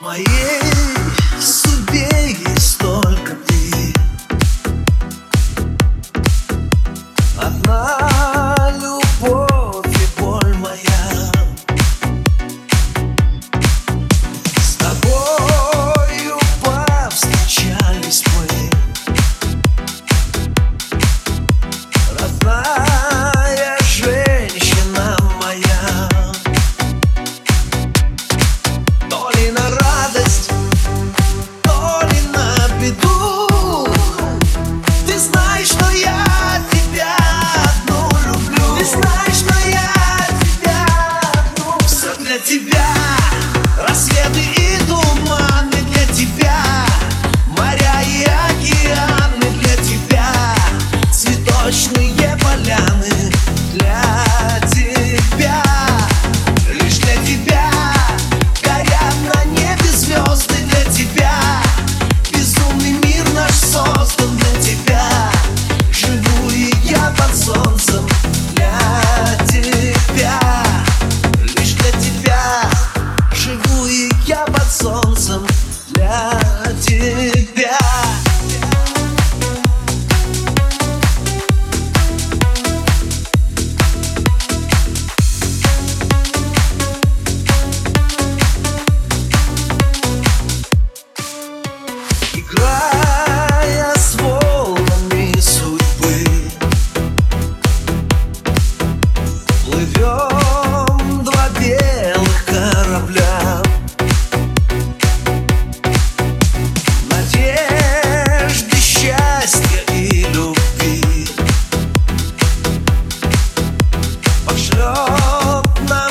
моей. God. عاشق من